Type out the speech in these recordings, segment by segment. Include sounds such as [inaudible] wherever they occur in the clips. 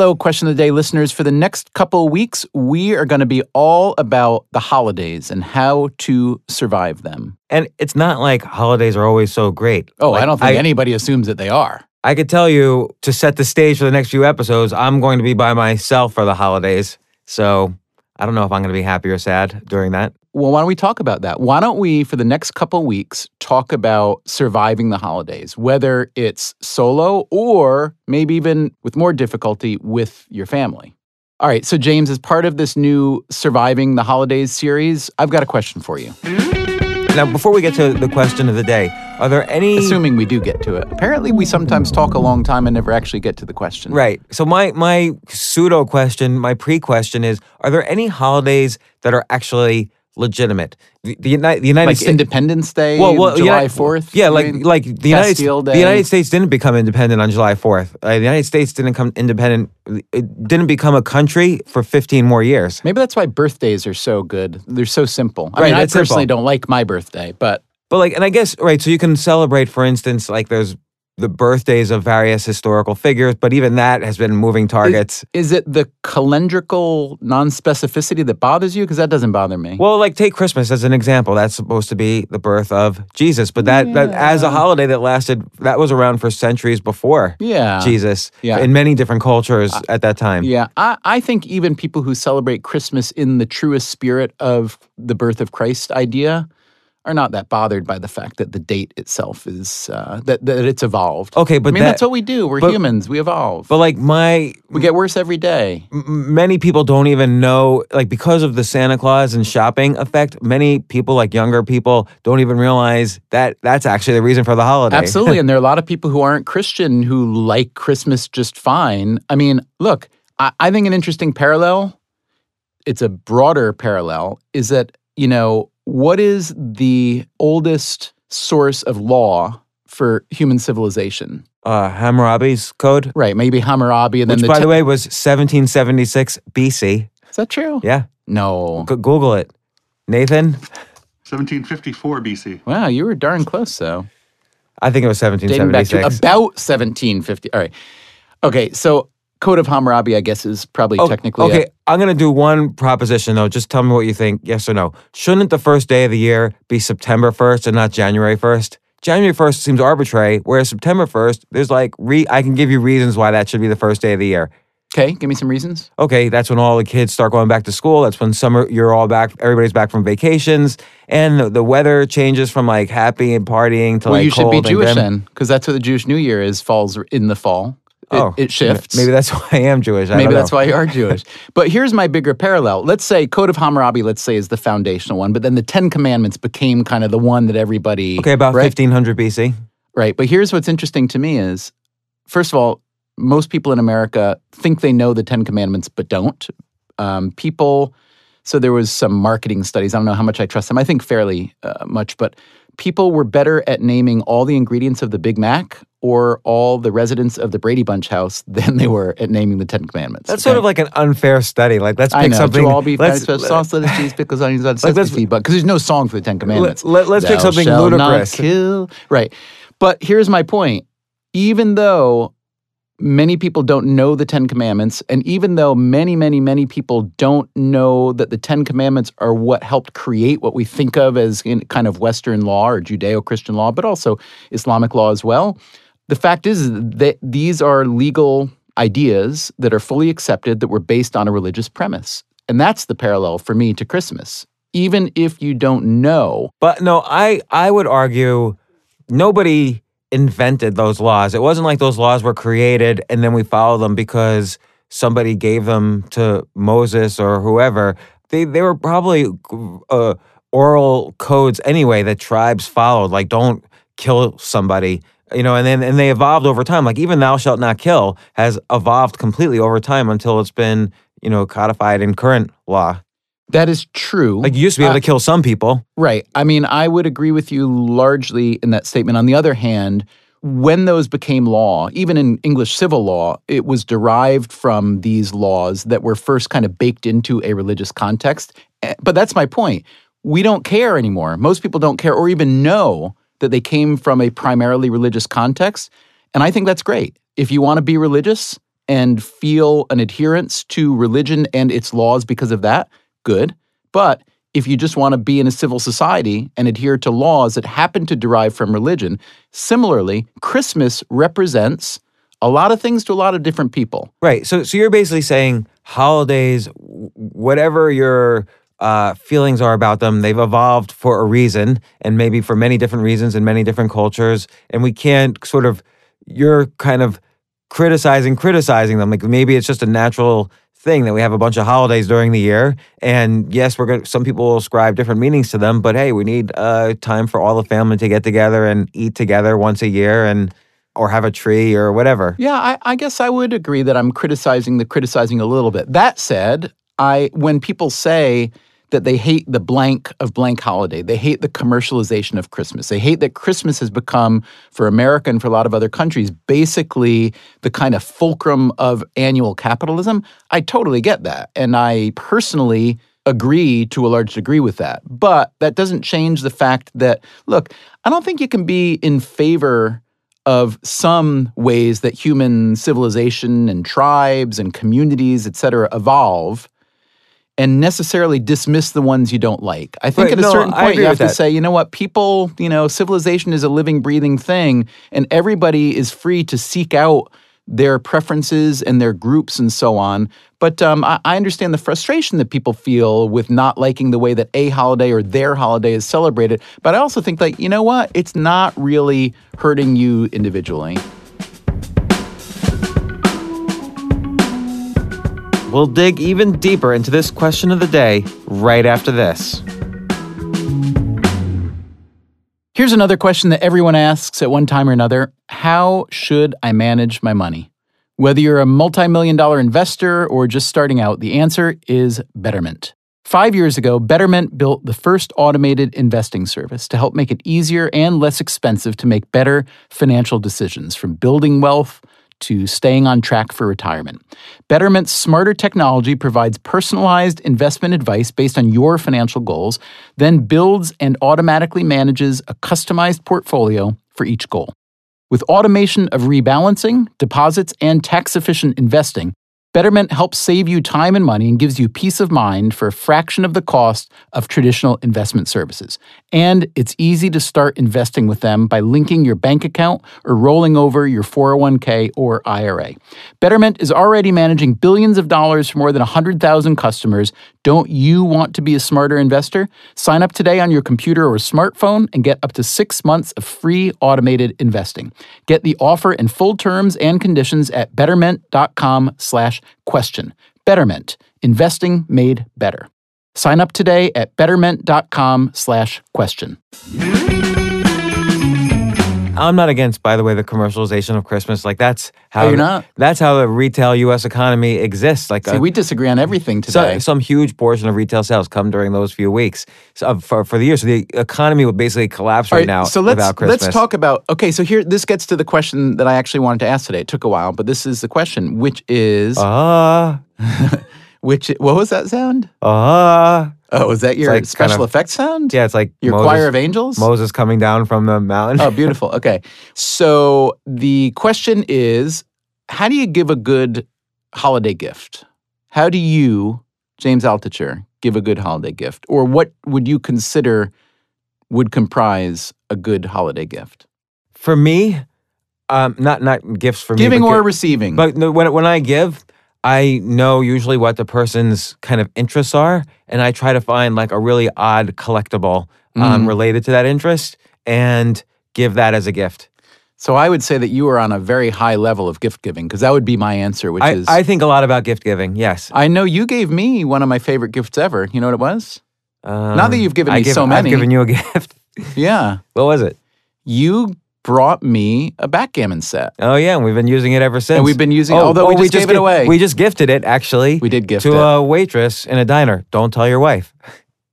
Hello, question of the day listeners. For the next couple of weeks, we are going to be all about the holidays and how to survive them. And it's not like holidays are always so great. Oh, Like, I don't think anybody assumes that they are. I could tell you to set the stage for the next few episodes, I'm going to be by myself for the holidays. So I don't know if I'm going to be happy or sad during that. Well, why don't we talk about that? Why don't we, for the next couple weeks, talk about surviving the holidays, whether it's solo or maybe even with more difficulty with your family? All right, so James, as part of this new Surviving the Holidays series, I've got a question for you. Now, before we get to the question of the day, are there any. Assuming we do get to it. Apparently, we sometimes talk a long time and never actually get to the question. Right. So my my pseudo question, my pre question is: Are there any holidays that are actually legitimate? The, the, Uni- the United Like States. Independence Day, Well, well, July 4th? Yeah, like mean? like the United the United States didn't become independent on July Fourth. Uh, the United States didn't come independent. It didn't become a country for fifteen more years. Maybe that's why birthdays are so good. They're so simple. I Right, mean, I personally simple. don't like my birthday, but But like, and I guess right. So you can celebrate, for instance, like there's the birthdays of various historical figures, but even that has been moving targets. is it the calendrical non-specificity that bothers you? Because that doesn't bother me. Well, like take Christmas as an example. That's supposed to be the birth of Jesus, but that, that as a holiday that lasted that was around for centuries before yeah, Jesus Yeah. in many different cultures at that time. Yeah, I, I think even people who celebrate Christmas in the truest spirit of the birth of Christ idea are not that bothered by the fact that the date itself is uh, that that it's evolved. Okay, but I mean that- that's what we do. We're but- humans. We evolve. But like my we get worse every day. m- many people don't even know like because of the Santa Claus and shopping effect, many people like younger people don't even realize that that's actually the reason for the holiday. Absolutely. [laughs] and there are a lot of people who aren't Christian who like Christmas just fine. I mean, look, I, I think an interesting parallel, it's a broader parallel, is that, you know, what is the oldest source of law for human civilization? uh Hammurabi's code, Right. Maybe Hammurabi and then which the by te- the way was 1776 BC. Is that true? Yeah. No. Go- Google it. Nathan, 1754 BC. Wow, you were darn close though. I think it was dating back to 1776. about 1750. All right. Okay, so Code of Hammurabi, I guess, is probably Oh, technically. okay, I'm gonna do one proposition though. Just tell me what you think, yes or no. Shouldn't the first day of the year be September 1st and not January 1st? January 1st seems arbitrary, whereas September 1st, there's like re- I can give you reasons why that should be the first day of the year. okay, give me some reasons. Okay, that's when all the kids start going back to school. That's when summer you're all back. Everybody's back from vacations, and the, the weather changes from like happy and partying to well, like you should be Jewish then, because that's what the Jewish New Year is. Falls in the fall. It, Oh, it shifts. Maybe that's [laughs] why I am Jewish. I Maybe that's why you are [laughs] Jewish. but here's my bigger parallel. Let's say Code of Hammurabi, let's say, is the foundational one, but then the Ten Commandments became kind of the one that everybody. Okay, about right? 1500 BC. Right. But here's what's interesting to me is, first of all, most people in America think they know the Ten Commandments, but don't. Um, people, so there was some marketing studies. I don't know how much I trust them. I think fairly uh, much, but people were better at naming all the ingredients of the Big Mac or all the residents of the Brady Bunch house [laughs] than they were at naming the Ten Commandments. That's okay? sort of like an unfair study. Like let's pick I know. something. To all beef, let's, let's, sauce, lettuce, [laughs] cheese, pickles, onions, on Like, sesame, but because there's no song for the Ten Commandments. let, us pick something ludicrous. kill. Right. But here's my point. Even though many people don't know the Ten Commandments, and even though many, many, many people don't know that the Ten Commandments are what helped create what we think of as in kind of Western law or Judeo Christian law, but also Islamic law as well, the fact is that these are legal ideas that are fully accepted that were based on a religious premise. And that's the parallel for me to Christmas. Even if you don't know But no, I I would argue nobody invented those laws. It wasn't like those laws were created and then we follow them because somebody gave them to Moses or whoever. They they were probably uh, oral codes anyway that tribes followed. Like don't kill somebody. You know, and then and they evolved over time. Like even "Thou shalt not kill" has evolved completely over time until it's been, you know, codified in current law. That is true. Like you used to be able Uh, to kill some people. Right. I mean, I would agree with you largely in that statement. On the other hand, when those became law, even in English civil law, it was derived from these laws that were first kind of baked into a religious context. Eh, But that's my point. We don't care anymore. Most people don't care or even know that they came from a primarily religious context. And I think that's great. If you want to be religious and feel an adherence to religion and its laws because of that, good. But if you just want to be in a civil society and adhere to laws that happen to derive from religion, similarly, Christmas represents a lot of things to a lot of different people. Right. So so you're basically saying holidays, whatever your uh, feelings are about them, they've evolved for a reason, and maybe for many different reasons in many different cultures, and we can't sort of. You're kind of criticizing criticizing them like maybe it's just a natural thing that we have a bunch of holidays during the year and yes we're going some people will ascribe different meanings to them but hey we need uh, time for all the family to get together and eat together once a year and or have a tree or whatever Yeah, I, I guess I would agree that I'm criticizing the criticizing a little bit. That said, I when people say that they hate the blank of blank holiday, they hate the commercialization of Christmas. They hate that Christmas has become, for America and for a lot of other countries, basically the kind of fulcrum of annual capitalism. I totally get that. And I personally agree to a large degree with that. But that doesn't change the fact that, look, I don't think you can be in favor of some ways that human civilization and tribes and communities, et cetera, evolve and necessarily dismiss the ones you don't like. I think Right, at a no, certain point you have to that. say, you know what, people, you know, civilization is a living, breathing thing, and everybody is free to seek out their preferences and their groups and so on. But um, I, I understand the frustration that people feel with not liking the way that a holiday or their holiday is celebrated. But I also think, like, you know what? It's not really hurting you individually. We'll dig even deeper into this question of the day right after this. Here's another question that everyone asks at one time or another How should I manage my money? Whether you're a multi million dollar investor or just starting out, the answer is Betterment. Five years ago, Betterment built the first automated investing service to help make it easier and less expensive to make better financial decisions from building wealth to staying on track for retirement. Betterment's smarter technology provides personalized investment advice based on your financial goals, then builds and automatically manages a customized portfolio for each goal. With automation of rebalancing, deposits, and tax efficient investing, Betterment helps save you time and money and gives you peace of mind for a fraction of the cost of traditional investment services. And it's easy to start investing with them by linking your bank account or rolling over your 401k or IRA. Betterment is already managing billions of dollars for more than 100,000 customers. Don't you want to be a smarter investor? Sign up today on your computer or smartphone and get up to six months of free automated investing. Get the offer and full terms and conditions at betterment.com slash question. Betterment, investing made better. Sign up today at betterment.com slash question. I'm not against, by the way, the commercialization of Christmas. Like that's how Oh, you're not? That's how the retail U.S. economy exists. Like See, uh, we disagree on everything today. so- some huge portion of retail sales come during those few weeks so, uh, for for the year. So the economy would basically collapse right, right, now so let's without Christmas. let's talk about okay. So here, this gets to the question that I actually wanted to ask today. It took a while, but this is the question, which is Ah, [laughs] which. What was that sound? ah. Oh, is that your like kind special of- effects sound? Yeah, it's like your Moses, choir of angels. Moses coming down from the mountain. oh, [laughs] beautiful. Okay, so the question is, how do you give a good holiday gift? How do you, James Altucher, give a good holiday gift, or what would you consider would comprise a good holiday gift? For me, um, not not gifts for Giving me, but or gi- receiving? But when when I give, I know usually what the person's kind of interests are, and I try to find like a really odd collectible um, Mm. related to that interest and give that as a gift. So I would say that you are on a very high level of gift giving because that would be my answer, which I, is I think a lot about gift giving. Yes. I know you gave me one of my favorite gifts ever. You know what it was? Not that you've given Um, I me give- so many. I've given you a [laughs] gift. Yeah. what was it? You brought me a backgammon set. Oh yeah, and we've been using it ever since. And we've been using it, oh, although oh, we just gave it away. We just gifted it actually. We did gift to it. a waitress in a diner. Don't tell your wife.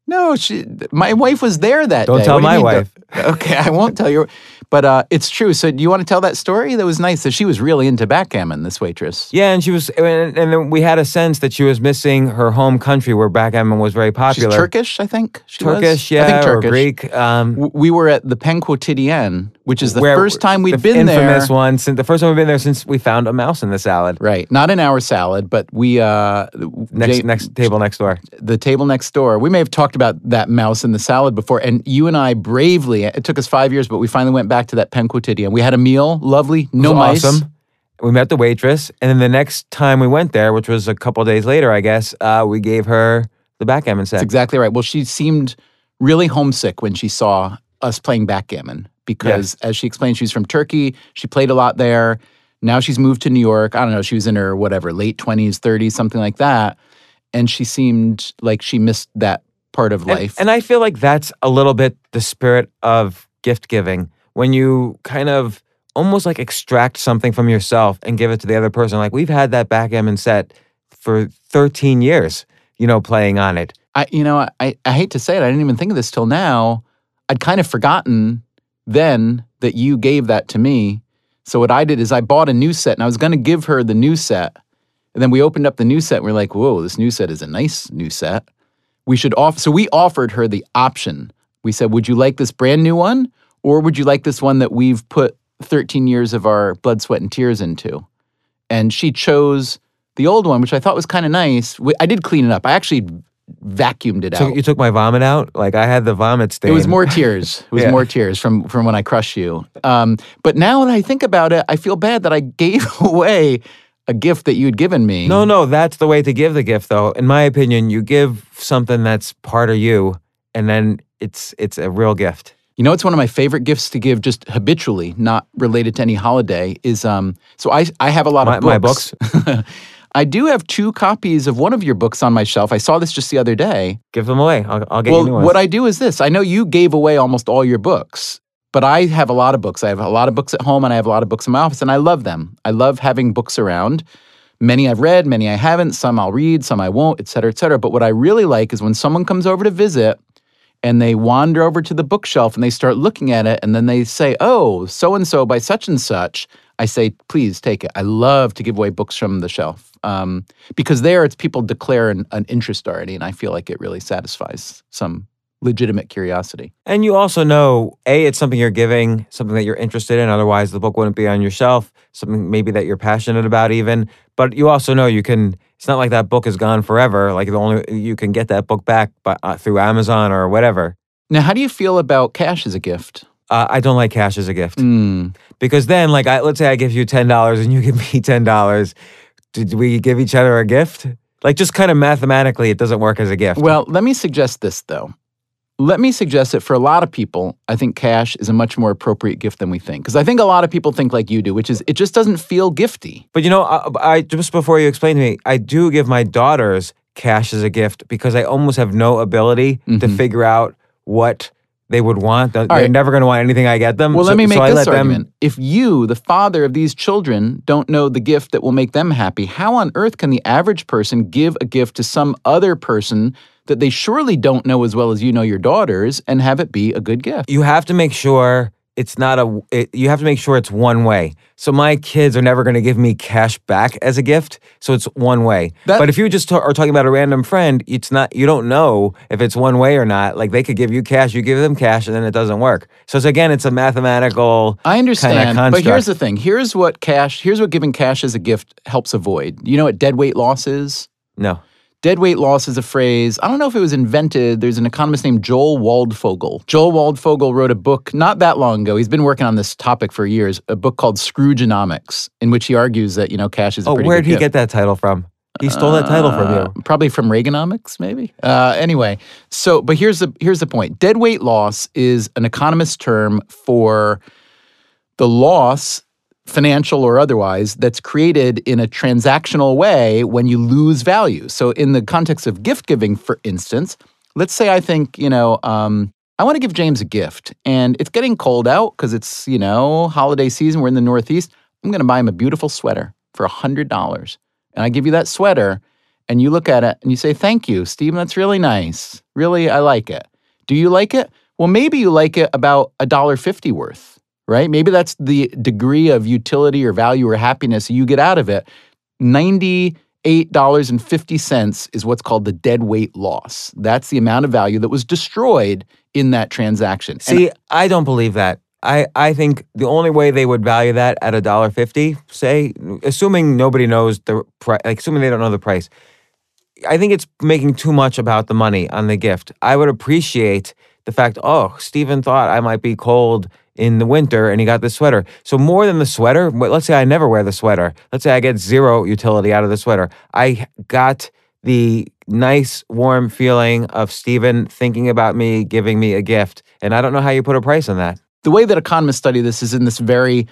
No, she. My wife was there that Don't day. tell my mean, don't- [laughs] Okay, I won't tell you. But uh, it's true. So, do you want to tell that story? That was nice. that she was really into backgammon. This waitress. Yeah, and she was, and, and then we had a sense that she was missing her home country where backgammon was very popular. She's. Turkish, I think. She was. Turkish, yeah, I think Turkish. or Greek. Um, We were at the Pain Quotidien, which is the first time we'd the been there. infamous one. Since the first time we've been there since we found a mouse in the salad. Right, not in our salad, but we uh, Next, next table next door. the table next door. We may have talked about that mouse in the salad before, and you and I bravely. It took us five years, but we finally went back to that Pain Quotidien. We had a meal, lovely, no mice. Awesome. We met the waitress, and then the next time we went there, which was a couple days later, I guess, uh, we gave her the backgammon set. That's exactly right. Well, she seemed really homesick when she saw us playing backgammon because, as she explained, she's from Turkey. She played a lot there. Now she's moved to New York. I don't know. She was in her whatever late twenties, thirties, something like that, and she seemed like she missed that part of And- life. And, I feel like that's a little bit the spirit of gift giving when you kind of almost like extract something from yourself and give it to the other person. Like we've had that backgammon set for 13 years, you know, playing on it. I, you know, I, I hate to say it. I didn't even think of this till now. I'd kind of forgotten then that you gave that to me. So what I did is I bought a new set, and I was going to give her the new set. And then we opened up the new set. And we are like, "Whoa, this new set is a nice new set. We should off." So we offered her the option. We said, "Would you like this brand new one, or would you like this one that we've put 13 years of our blood, sweat, and tears into?" And she chose the old one, which I thought was kind of nice. I did clean it up. I actually vacuumed it So out. you took my vomit out? Like I had the vomit stain. It was more tears. [laughs] It was Yeah. more tears from from when I crushed you. Um, but now that I think about it, I feel bad that I gave [laughs] away a gift that you'd given me. No, no, that's the way to give the gift though. In my opinion, you give something that's part of you and then it's it's a real gift. You know, it's one of my favorite gifts to give, just habitually, not related to any holiday. Is um. So I I have a lot of My- my books. [laughs] I do have two copies of one of your books on my shelf. I saw this just the other day. Give them away. I'll, I'll get well, you new ones. what I do is this. I know you gave away almost all your books, but I have a lot of books. I have a lot of books at home and I have a lot of books in my office, and I love them. I love having books around. Many I've read, many I haven't. Some I'll read, some I won't, et cetera, et cetera. But what I really like is when someone comes over to visit and they wander over to the bookshelf and they start looking at it and then they say, oh, so and so by such and such. I say, please take it. I love to give away books from the shelf um, because there it's people declare an, an interest already, and I feel like it really satisfies some legitimate curiosity. And you also know, A, it's something you're giving, something that you're interested in. Otherwise, the book wouldn't be on your shelf, something maybe that you're passionate about, even. But you also know you can, it's not like that book is gone forever. Like, the only, you can get that book back by, uh, through Amazon or whatever. Now, how do you feel about cash as a gift? Uh, I don't like cash as a gift Mm, because then, like, I, let's say I give you $10 and you [laughs] give me $10. Did we give each other a gift? Like, just kind of mathematically, it doesn't work as a gift. Well, let me suggest this though. Let me suggest that for a lot of people, I think cash is a much more appropriate gift than we think. Because I think a lot of people think like you do, which is it just doesn't feel gifty. But you know, I, I just before you explain to me, I do give my daughters cash as a gift because I almost have no ability to Mhm. figure out what they would want. They're right. never going to want anything I get them. Well, so, let me make so this argument. them. If you, the father of these children, don't know the gift that will make them happy, how on earth can the average person give a gift to some other person that they surely don't know as well as you know your daughters and have it be a good gift? You have to make sure it's not a. It, you have to make sure it's one way. So my kids are never going to give me cash back as a gift. So it's one way. That- but if you just ta- are talking about a random friend, it's not. You don't know if it's one way or not. Like they could give you cash, you give them cash, and then it doesn't work. So it's again, it's a mathematical. I understand, but here's the thing. Here's what cash. Here's what giving cash as a gift helps avoid. You know what dead weight loss is? No. Dead weight loss is a phrase. I don't know if it was invented. There's an economist named Joel Waldfogel. Joel Waldfogel wrote a book not that long ago. He's been working on this topic for years. A book called Scroogenomics, in which he argues that you know cash is a Oh, where did he gift. get that title from? He stole that title from Uh, you. Probably from Reaganomics, maybe. Uh, anyway, so but here's the here's the point. Dead weight loss is an economist term for the loss, financial or otherwise, that's created in a transactional way when you lose value. So in the context of gift giving, for instance, let's say I think you know. Um, I want to give James a gift, and it's getting cold out because it's, you know, holiday season. We're in the Northeast. I'm going to buy him a beautiful sweater for $100 and I give you that sweater, and you look at it and you say, Thank you, Stephen, that's really nice. Really, I like it. Do you like it? Well, maybe you like it about a dollar fifty worth, right? Maybe that's the degree of utility or value or happiness you get out of it. $98.50 is what's called the dead weight loss. That's the amount of value that was destroyed in that transaction. And See, I don't believe that. I, I think the only way they would value that at a dollar fifty, say, assuming nobody knows the price, like assuming they don't know the price, I think it's making too much about the money on the gift. I would appreciate the fact, oh, Stephen thought I might be cold in the winter and he got the sweater. So more than the sweater, let's say I never wear the sweater. Let's say I get zero utility out of the sweater. I got the nice warm feeling of Stephen thinking about me, giving me a gift. And I don't know how you put a price on that. the way that economists study this is in this very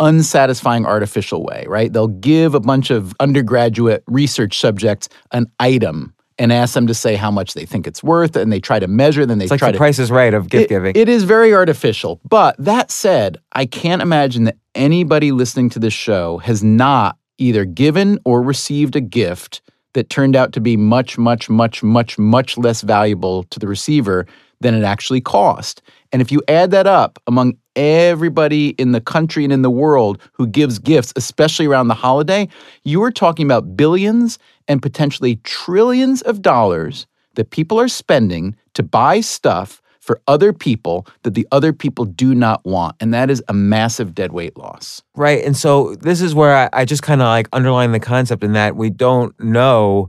unsatisfying artificial way, right? They'll give a bunch of undergraduate research subjects an item and ask them to say how much they think it's worth, and they try to measure, then they It's like try the to price is right of gift it- giving. It is very artificial. But that said, I can't imagine that anybody listening to this show has not either given or received a gift that turned out to be much, much, much, much, much less valuable to the receiver than it actually cost. And if you add that up among everybody in the country and in the world who gives gifts, especially around the holiday, you are talking about billions and potentially trillions of dollars that people are spending to buy stuff for other people that the other people do not want. And that is a massive dead weight loss. Right. And so this is where I, I just kind of like underline the concept in that we don't know.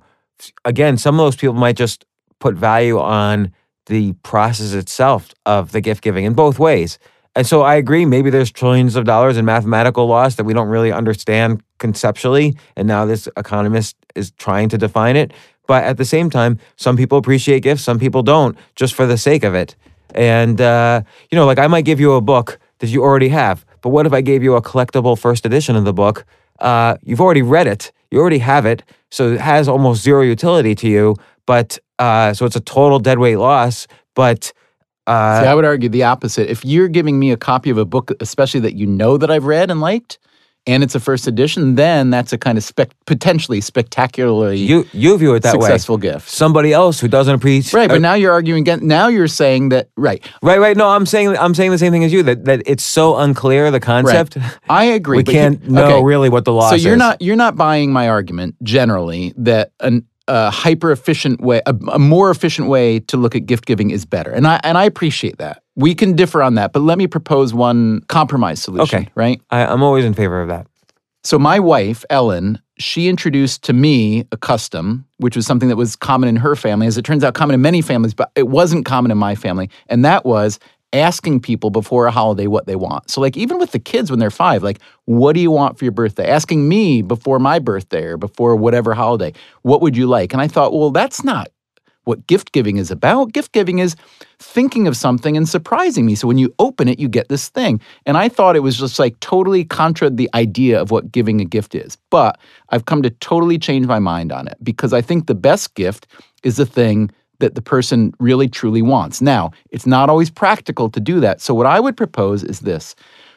Again, some of those people might just put value on the process itself of the gift giving in both ways. And so I agree, maybe there's trillions of dollars in mathematical loss that we don't really understand conceptually. And now this economist is trying to define it. But at the same time, some people appreciate gifts, some people don't, just for the sake of it. And, uh, you know, like I might give you a book that you already have. But what if I gave you a collectible first edition of the book? Uh, you've already read it, you already have it, so it has almost zero utility to you. But uh, so it's a total deadweight loss. But uh, See, I would argue the opposite. If you're giving me a copy of a book, especially that you know that I've read and liked, and it's a first edition, then that's a kind of spec- potentially spectacularly you you view it that way. successful gift. Somebody else who doesn't appreciate Right, but now you're arguing again. Now you're saying that right. right, right. No, I'm saying I'm saying the same thing as you. That that it's so unclear the concept. I agree. We can't you- know okay. really what the loss is So you're not you're not buying my argument generally that an a hyper efficient way, a, a more efficient way to look at gift giving is better, and I and I appreciate that. We can differ on that, but let me propose one compromise solution. Okay. right? I, I'm always in favor of that. So my wife, Ellen, she introduced to me a custom, which was something that was common in her family. As it turns out, common in many families, but it wasn't common in my family. And that was asking people before a holiday what they want. So, like, even with the kids when they're five, like, what do you want for your birthday? Asking me before my birthday or before whatever holiday, what would you like? And I thought, well, that's not what gift giving is about. Gift giving is thinking of something and surprising me. So when you open it, you get this thing. And I thought it was just like totally contra the idea of what giving a gift is. But I've come to totally change my mind on it because I think the best gift is the thing that the person really truly wants. Now, it's not always practical to do that. So what I would propose is this.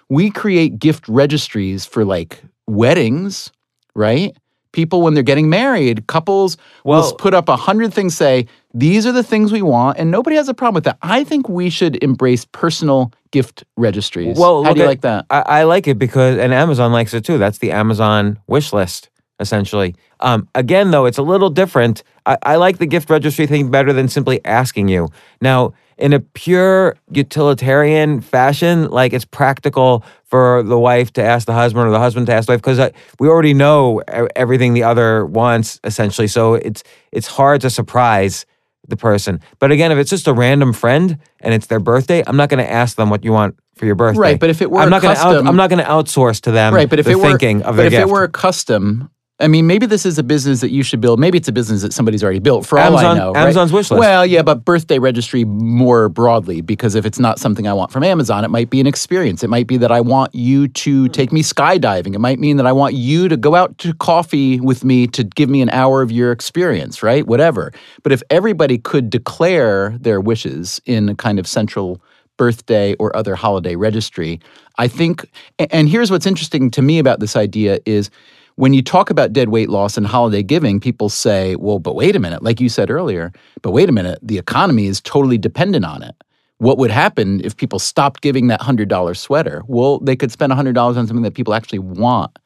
We create gift registries for like weddings, right? People when they're getting married, couples will put up a hundred things say, these are the things we want, and nobody has a problem with that. I think we should embrace personal gift registries. Well, how do you at- like that? I, I like it because, and Amazon likes it too. That's the Amazon wish list, essentially. Um, again, though, it's a little different. I, I like the gift registry thing better than simply asking you. Now, in a pure utilitarian fashion, like it's practical for the wife to ask the husband or the husband to ask the wife because we already know everything the other wants, essentially. So it's it's hard to surprise the person. But again, if it's just a random friend and it's their birthday, I'm not going to ask them what you want for your birthday. Right, but if it were I'm a not gonna custom- out, I'm not going to outsource to them right, but if the it were thinking of but if gift. it were a custom, I mean, maybe this is a business that you should build. Maybe it's a business that somebody's already built. For all I Amazon- know, right? Amazon's wish list. Well, yeah, but birthday registry more broadly because if it's not something I want from Amazon, it might be an experience. It might be that I want you to take me skydiving. It might mean that I want you to go out to coffee with me to give me an hour of your experience, right? Whatever. But if everybody could declare their wishes in a kind of central birthday or other holiday registry, I think and here's what's interesting to me about this idea is when you talk about dead weight loss and holiday giving, people say, well, but wait a minute, like you said earlier, but wait a minute, the economy is totally dependent on it. What would happen if people stopped giving that $100 sweater? Well, they could spend $100 on something that people actually want.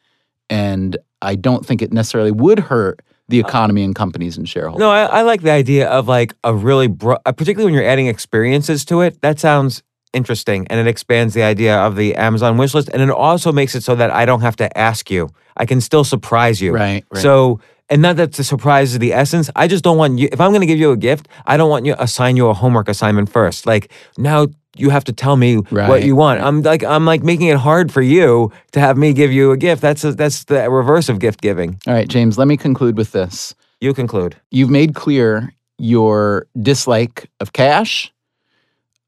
And I don't think it necessarily would hurt the economy and companies and shareholders. No, I, I like the idea of like a really, bro- uh, particularly when you're adding experiences to it. That sounds interesting, and it expands the idea of the Amazon wish list, and it also makes it so that I don't have to ask you. I can still surprise you. Right, right. So, and not that the surprise is the essence. I just don't want you. If I'm going to give you a gift, I don't want you assign you a homework assignment first. Like now. You have to tell me what you want. I'm like I'm like making it hard for you to have me give you a gift. That's a, that's the reverse of gift giving. All right, James, let me conclude with this. You conclude. You've made clear your dislike of cash.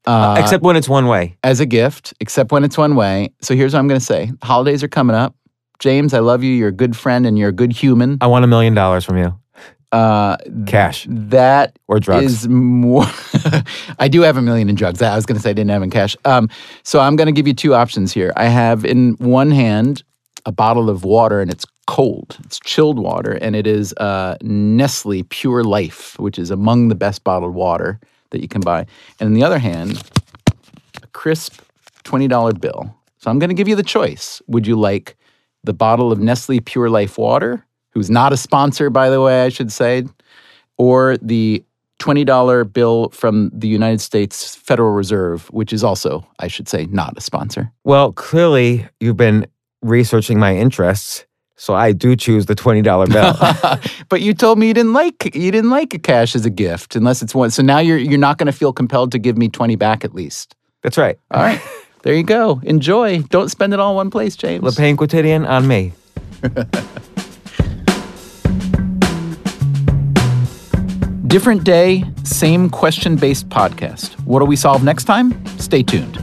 Uh, Except when it's one way. as a gift, except when it's one way. So here's what I'm going to say holidays are coming up. James, I love you. You're a good friend and you're a good human. I want a million dollars from you. Uh, Cash that or drugs. is more. [laughs] I do have a million in drugs. I was going to say I didn't have in cash. Um, so I'm going to give you two options here. I have in one hand a bottle of water and it's cold. It's chilled water and it is uh, Nestle Pure Life, which is among the best bottled water that you can buy. And on the other hand, a crisp $20 bill. So I'm going to give you the choice. Would you like the bottle of Nestle Pure Life water, who's not a sponsor, by the way, I should say, or the $20 bill from the United States Federal Reserve, which is also, I should say, not a sponsor? well, clearly you've been researching my interests, so I do choose the twenty dollar bill. [laughs] but you told me you didn't like you didn't like a cash as a gift unless it's one. So now you're you're not going to feel compelled to give me 20 back at least. That's right. All right. [laughs] There you go. Enjoy. Don't spend it all in one place, James. Le Pain Quotidien on me. [laughs] Different day, same question based podcast. What'll we solve next time? Stay tuned.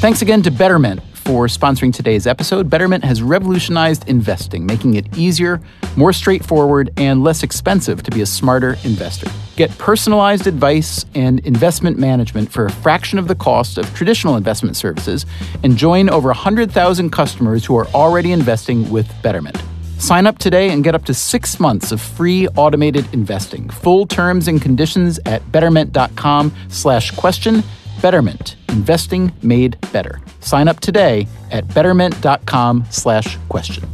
Thanks again to Betterment for sponsoring today's episode. Betterment has revolutionized investing, making it easier, more straightforward, and less expensive to be a smarter investor. Get personalized advice and investment management for a fraction of the cost of traditional investment services and join over 100,000 customers who are already investing with Betterment. Sign up today and get up to six months of free automated investing. Full terms and conditions at betterment.com slash question. Betterment, investing made better. Sign up today at betterment.com slash question.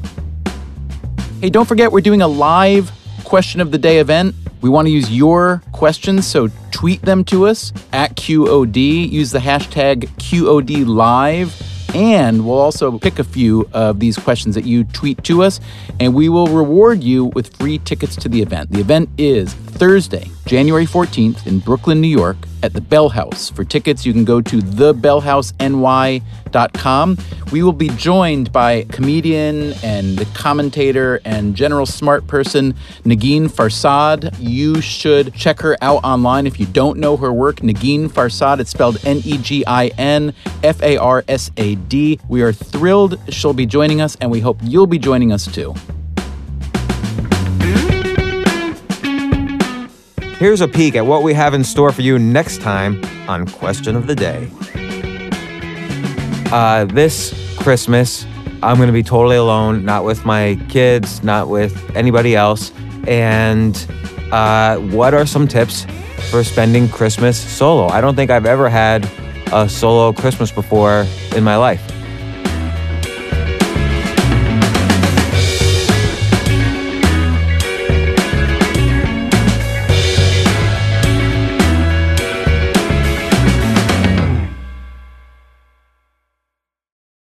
Hey, don't forget we're doing a live question of the day event. We want to use your questions, so tweet them to us at QOD. Use the hashtag QOD live. And we'll also pick a few of these questions that you tweet to us, and we will reward you with free tickets to the event. The event is Thursday, January 14th in Brooklyn, New York at the Bell House. For tickets, you can go to thebellhouseny.com. We will be joined by comedian and the commentator and general smart person Negin Farsad. You should check her out online if you don't know her work. Negin Farsad, it's spelled N E G I N F A R S A D. We are thrilled she'll be joining us, and we hope you'll be joining us too. Here's a peek at what we have in store for you next time on Question of the Day. Uh, this Christmas, I'm going to be totally alone, not with my kids, not with anybody else. And uh, what are some tips for spending Christmas solo? I don't think I've ever had a solo Christmas before in my life.